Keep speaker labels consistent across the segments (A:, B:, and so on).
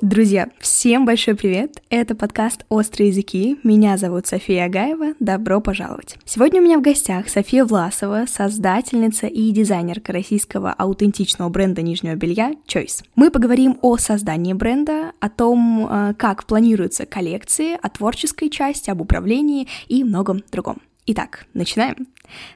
A: Друзья, всем большой привет! Это подкаст «Острые языки». Меня зовут София Агаева. Добро пожаловать! Сегодня у меня в гостях София Власова, создательница и дизайнерка российского аутентичного бренда нижнего белья Choice. Мы поговорим о создании бренда, о том, э, как планируются коллекции, о творческой части, об управлении и многом другом. Итак, начинаем.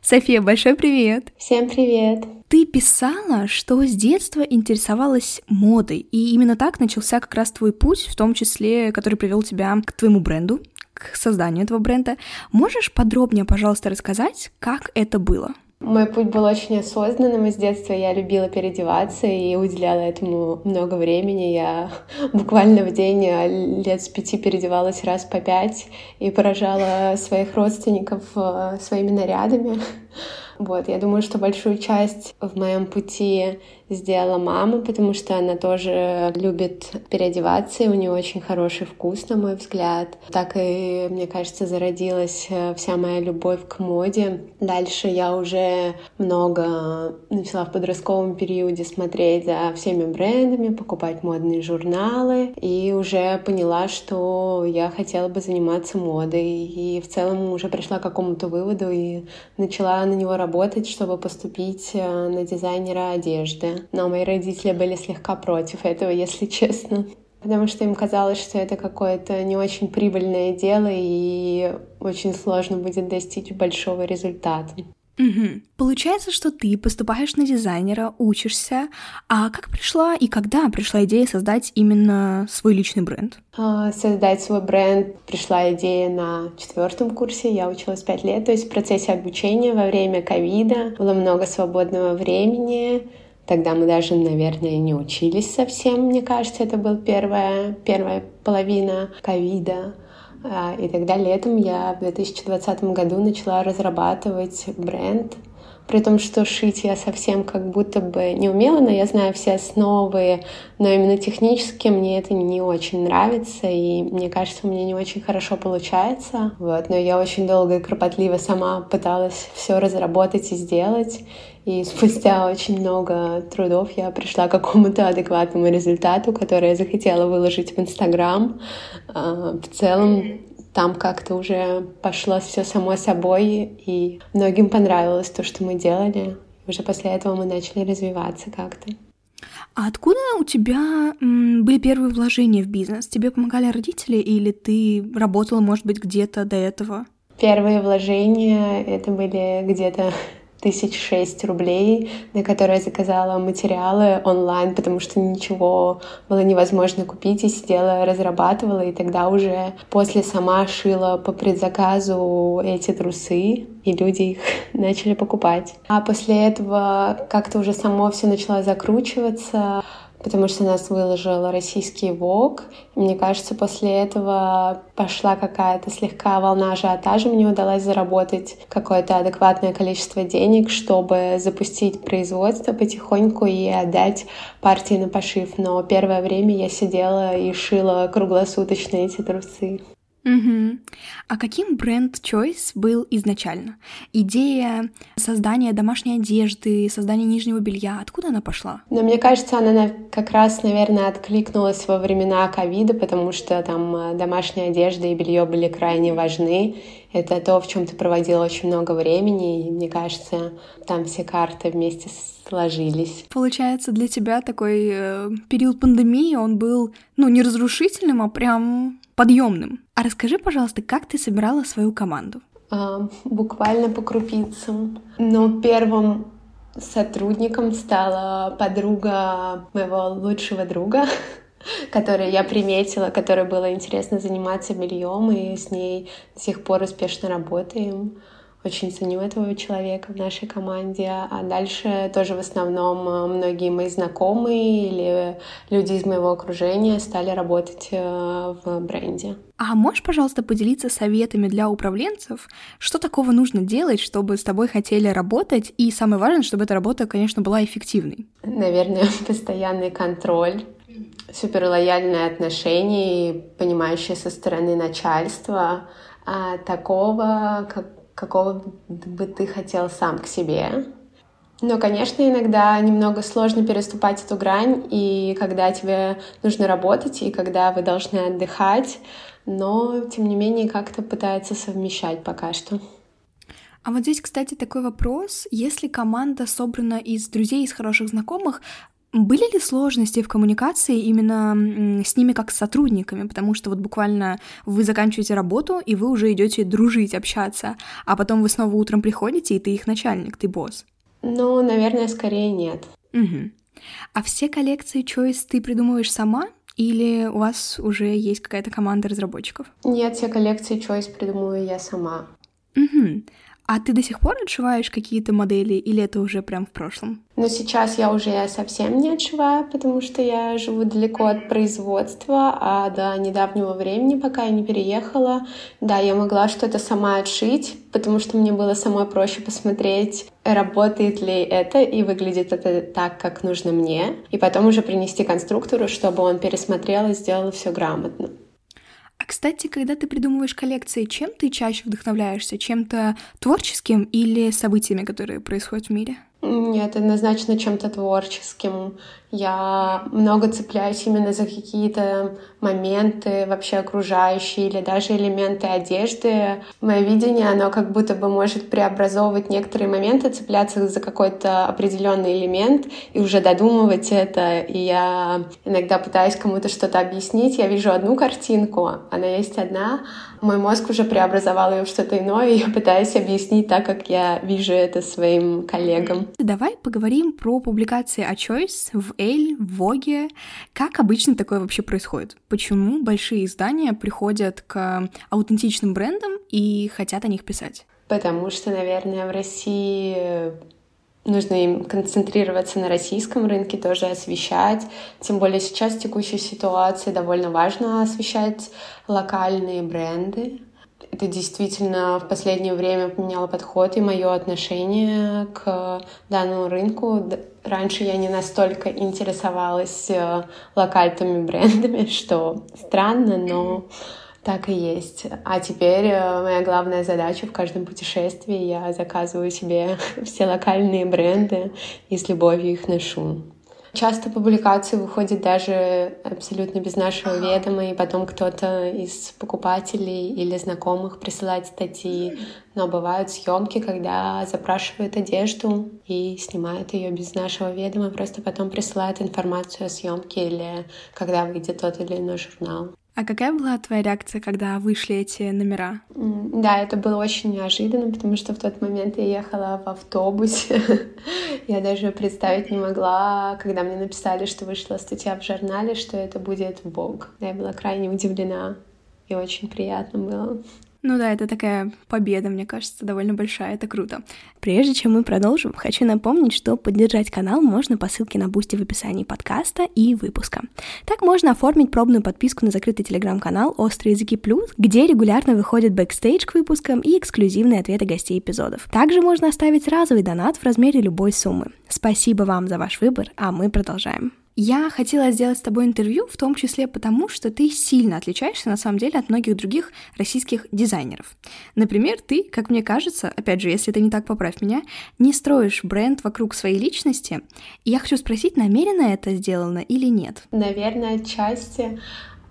A: София, большой привет!
B: Всем привет!
A: Ты писала, что с детства интересовалась модой, и именно так начался как раз твой путь, в том числе, который привел тебя к твоему бренду, к созданию этого бренда. Можешь подробнее, пожалуйста, рассказать, как это было?
B: Мой путь был очень осознанным. Из детства я любила переодеваться и уделяла этому много времени. Я буквально в день э, лет с пяти переодевалась раз по пять и поражала своих родственников э, своими нарядами. Вот, я думаю, что большую часть в моем пути сделала мама, потому что она тоже любит переодеваться, и у нее очень хороший вкус, на мой взгляд. Так и, мне кажется, зародилась э, вся моя любовь к моде. Дальше я уже много начала в подростковом периоде смотреть за всеми брендами, покупать модные журналы, и уже поняла, что я хотела бы заниматься модой, и в целом уже пришла к какому-то выводу и начала на него работать, чтобы поступить э, на дизайнера одежды но мои родители были слегка против этого, если честно. Потому что им казалось, что это какое-то не очень прибыльное дело и очень сложно будет достичь большого результата.
A: Угу. Получается, что ты поступаешь на дизайнера, учишься. А как пришла и когда пришла идея создать именно свой личный бренд?
B: А, создать свой бренд пришла идея на четвертом курсе. Я училась пять лет, то есть в процессе обучения во время ковида было много свободного времени. Тогда мы даже, наверное, не учились совсем, мне кажется, это была первая, первая половина ковида. А, и тогда летом я в 2020 году начала разрабатывать бренд при том, что шить я совсем как будто бы не умела, но я знаю все основы, но именно технически мне это не очень нравится, и мне кажется, у меня не очень хорошо получается. Вот, но я очень долго и кропотливо сама пыталась все разработать и сделать, и спустя очень много трудов я пришла к какому-то адекватному результату, который я захотела выложить в Инстаграм. А, в целом там как-то уже пошло все само собой, и многим понравилось то, что мы делали. Уже после этого мы начали развиваться как-то.
A: А откуда у тебя были первые вложения в бизнес? Тебе помогали родители или ты работала, может быть, где-то до этого?
B: Первые вложения это были где-то тысяч шесть рублей, на которые я заказала материалы онлайн, потому что ничего было невозможно купить, и сидела, разрабатывала, и тогда уже после сама шила по предзаказу эти трусы, и люди их начали покупать. А после этого как-то уже само все начало закручиваться, потому что нас выложил российский ВОК. Мне кажется, после этого пошла какая-то слегка волна ажиотажа. Мне удалось заработать какое-то адекватное количество денег, чтобы запустить производство потихоньку и отдать партии на пошив. Но первое время я сидела и шила круглосуточно эти трусы.
A: Угу. А каким бренд Choice был изначально? Идея создания домашней одежды, создания нижнего белья, откуда она пошла?
B: Ну, мне кажется, она как раз, наверное, откликнулась во времена ковида, потому что там э, домашняя одежда и белье были крайне важны. Это то, в чем ты проводила очень много времени, и мне кажется, там все карты вместе сложились.
A: Получается, для тебя такой э, период пандемии, он был, ну, не разрушительным, а прям подъемным. А расскажи, пожалуйста, как ты собирала свою команду?
B: А, буквально по крупицам. Но первым сотрудником стала подруга моего лучшего друга, которой я приметила, которой было интересно заниматься бельем, и с ней до сих пор успешно работаем очень ценю этого человека в нашей команде. А дальше тоже в основном э, многие мои знакомые или люди из моего окружения стали работать э, в бренде.
A: А можешь, пожалуйста, поделиться советами для управленцев? Что такого нужно делать, чтобы с тобой хотели работать? И самое важное, чтобы эта работа, конечно, была эффективной.
B: Наверное, постоянный контроль супер лояльные отношения и понимающие со стороны начальства а такого, как какого бы ты хотел сам к себе. Но, конечно, иногда немного сложно переступать эту грань, и когда тебе нужно работать, и когда вы должны отдыхать, но, тем не менее, как-то пытается совмещать пока что.
A: А вот здесь, кстати, такой вопрос. Если команда собрана из друзей, из хороших знакомых, были ли сложности в коммуникации именно с ними как с сотрудниками? Потому что вот буквально вы заканчиваете работу, и вы уже идете дружить, общаться, а потом вы снова утром приходите, и ты их начальник, ты босс.
B: Ну, наверное, скорее нет.
A: Угу. А все коллекции Choice ты придумываешь сама? Или у вас уже есть какая-то команда разработчиков?
B: Нет, все коллекции Choice придумываю я сама.
A: Угу. А ты до сих пор отшиваешь какие-то модели, или это уже прям в прошлом?
B: Но сейчас я уже совсем не отшиваю, потому что я живу далеко от производства, а до недавнего времени, пока я не переехала, да, я могла что-то сама отшить, потому что мне было самой проще посмотреть, работает ли это и выглядит это так, как нужно мне, и потом уже принести конструктору, чтобы он пересмотрел и сделал все грамотно.
A: Кстати, когда ты придумываешь коллекции, чем ты чаще вдохновляешься? Чем-то творческим или событиями, которые происходят в мире?
B: Нет, однозначно чем-то творческим. Я много цепляюсь именно за какие-то моменты вообще окружающие или даже элементы одежды. Мое видение, оно как будто бы может преобразовывать некоторые моменты, цепляться за какой-то определенный элемент и уже додумывать это. И я иногда пытаюсь кому-то что-то объяснить. Я вижу одну картинку, она есть одна, мой мозг уже преобразовал ее в что-то иное, и я пытаюсь объяснить так, как я вижу это своим коллегам.
A: Давай поговорим про публикации о Choice в Elle, в Vogue. Как обычно такое вообще происходит? Почему большие издания приходят к аутентичным брендам и хотят о них писать?
B: Потому что, наверное, в России нужно им концентрироваться на российском рынке, тоже освещать. Тем более сейчас в текущей ситуации довольно важно освещать локальные бренды. Это действительно в последнее время поменяло подход и мое отношение к данному рынку. Раньше я не настолько интересовалась э, локальными брендами, что странно, но так и есть. А теперь э, моя главная задача в каждом путешествии я заказываю себе все локальные бренды и с любовью их ношу. Часто публикации выходят даже абсолютно без нашего ведома, и потом кто-то из покупателей или знакомых присылает статьи. Но бывают съемки, когда запрашивают одежду и снимают ее без нашего ведома, просто потом присылают информацию о съемке или когда выйдет тот или иной журнал.
A: А какая была твоя реакция, когда вышли эти номера?
B: Да, это было очень неожиданно, потому что в тот момент я ехала в автобусе. я даже представить не могла, когда мне написали, что вышла статья в журнале, что это будет Бог. Я была крайне удивлена, и очень приятно было.
A: Ну да, это такая победа, мне кажется, довольно большая, это круто. Прежде чем мы продолжим, хочу напомнить, что поддержать канал можно по ссылке на Boosty в описании подкаста и выпуска. Так можно оформить пробную подписку на закрытый телеграм-канал «Острые языки плюс», где регулярно выходит бэкстейдж к выпускам и эксклюзивные ответы гостей эпизодов. Также можно оставить разовый донат в размере любой суммы. Спасибо вам за ваш выбор, а мы продолжаем. Я хотела сделать с тобой интервью, в том числе потому, что ты сильно отличаешься на самом деле от многих других российских дизайнеров. Например, ты, как мне кажется, опять же, если это не так, поправь меня, не строишь бренд вокруг своей личности. И я хочу спросить, намеренно это сделано или нет?
B: Наверное, отчасти.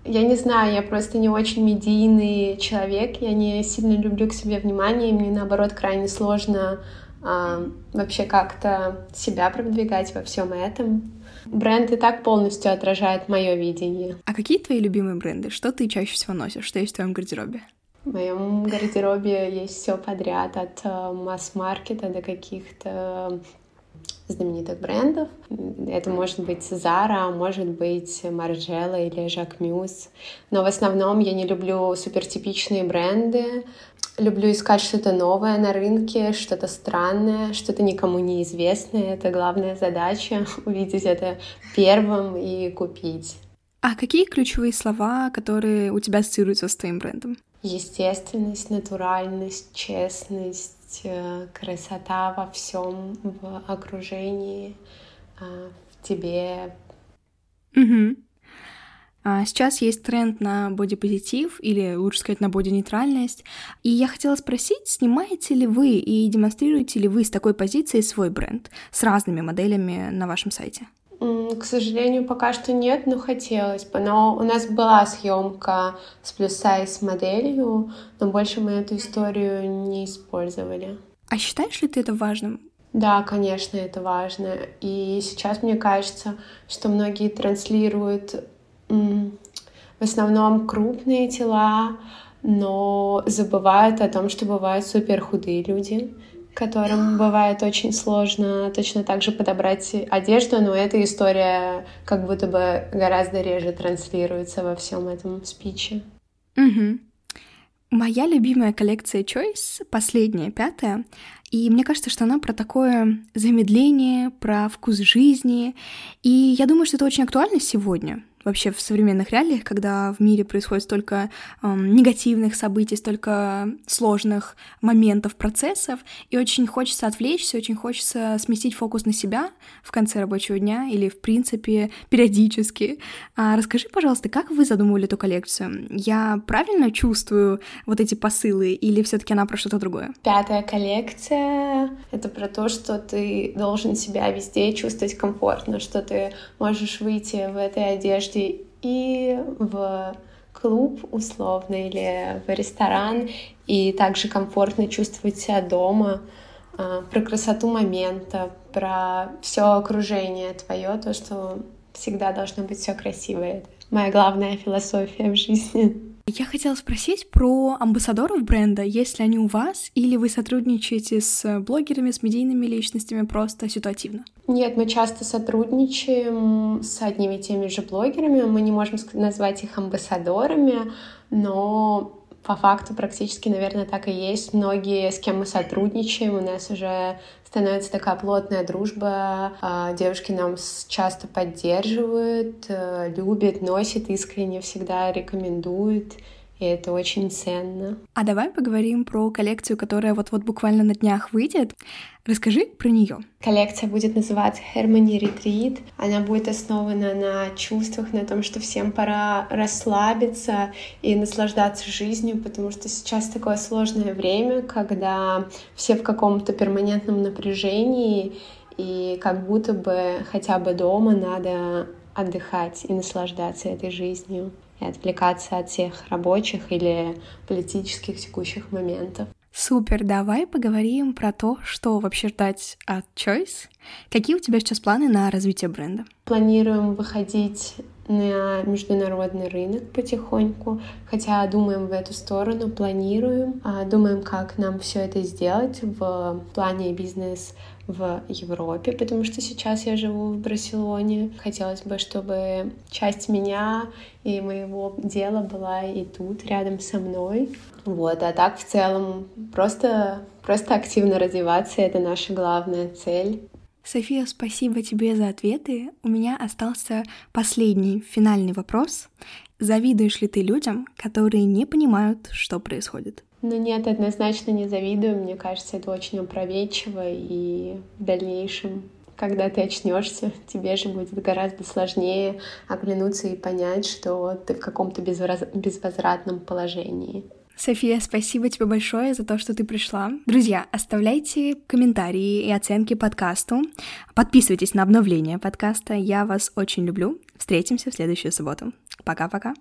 B: Я не знаю, я просто не очень медийный человек, я не сильно люблю к себе внимание, и мне наоборот крайне сложно а, вообще как-то себя продвигать во всем этом. Бренд и так полностью отражает мое видение.
A: А какие твои любимые бренды? Что ты чаще всего носишь? Что есть в твоем гардеробе?
B: В моем гардеробе есть все подряд, от э, масс-маркета до каких-то знаменитых брендов. Это может быть Zara, может быть Margiela или Jacques Muse. Но в основном я не люблю супертипичные бренды. Люблю искать что-то новое на рынке, что-то странное, что-то никому неизвестное. Это главная задача — увидеть это первым и купить.
A: А какие ключевые слова, которые у тебя ассоциируются с твоим брендом?
B: Естественность, натуральность, честность, э, красота во всем, в окружении, э, в тебе.
A: Угу. А сейчас есть тренд на бодипозитив, или лучше сказать, на боди-нейтральность. И я хотела спросить, снимаете ли вы и демонстрируете ли вы с такой позиции свой бренд, с разными моделями на вашем сайте?
B: К сожалению, пока что нет, но хотелось бы. Но у нас была съемка с плюс-сайз моделью, но больше мы эту историю не использовали.
A: А считаешь ли ты это важным?
B: Да, конечно, это важно. И сейчас мне кажется, что многие транслируют в основном крупные тела, но забывают о том, что бывают супер худые люди, которым бывает очень сложно точно так же подобрать одежду, но эта история как будто бы гораздо реже транслируется во всем этом спиче.
A: Угу. Моя любимая коллекция Choice, последняя, пятая, и мне кажется, что она про такое замедление, про вкус жизни. И я думаю, что это очень актуально сегодня, вообще в современных реалиях, когда в мире происходит столько эм, негативных событий, столько сложных моментов, процессов, и очень хочется отвлечься, очень хочется сместить фокус на себя в конце рабочего дня или, в принципе, периодически. А расскажи, пожалуйста, как вы задумывали эту коллекцию? Я правильно чувствую вот эти посылы, или все таки она про что-то другое?
B: Пятая коллекция — это про то, что ты должен себя везде чувствовать комфортно, что ты можешь выйти в этой одежде одежде и в клуб условно или в ресторан, и также комфортно чувствовать себя дома, а, про красоту момента, про все окружение твое, то, что всегда должно быть все красивое. Моя главная философия в жизни.
A: Я хотела спросить про амбассадоров бренда. Есть ли они у вас, или вы сотрудничаете с блогерами, с медийными личностями просто ситуативно?
B: Нет, мы часто сотрудничаем с одними и теми же блогерами. Мы не можем назвать их амбассадорами, но по факту практически, наверное, так и есть. Многие, с кем мы сотрудничаем, у нас уже становится такая плотная дружба. А, девушки нам часто поддерживают, э, любят, носят искренне, всегда рекомендуют. И это очень ценно.
A: А давай поговорим про коллекцию, которая вот-вот буквально на днях выйдет. Расскажи про нее.
B: Коллекция будет называться Harmony Retreat. Она будет основана на чувствах, на том, что всем пора расслабиться и наслаждаться жизнью, потому что сейчас такое сложное время, когда все в каком-то перманентном напряжении, и как будто бы хотя бы дома надо отдыхать и наслаждаться этой жизнью и отвлекаться от всех рабочих или политических текущих моментов.
A: Супер, давай поговорим про то, что вообще ждать от Choice. Какие у тебя сейчас планы на развитие бренда?
B: Планируем выходить на международный рынок потихоньку, хотя думаем в эту сторону, планируем, а, думаем, как нам все это сделать в плане бизнес в Европе, потому что сейчас я живу в Барселоне. Хотелось бы, чтобы часть меня и моего дела была и тут, рядом со мной. Вот, а так в целом просто, просто активно развиваться — это наша главная цель.
A: София, спасибо тебе за ответы. У меня остался последний, финальный вопрос. Завидуешь ли ты людям, которые не понимают, что происходит?
B: Ну нет, однозначно не завидую. Мне кажется, это очень опрометчиво, и в дальнейшем когда ты очнешься, тебе же будет гораздо сложнее оглянуться и понять, что ты в каком-то безвоз... безвозвратном положении.
A: София, спасибо тебе большое за то, что ты пришла. Друзья, оставляйте комментарии и оценки подкасту. Подписывайтесь на обновление подкаста. Я вас очень люблю. Встретимся в следующую субботу. Пока-пока.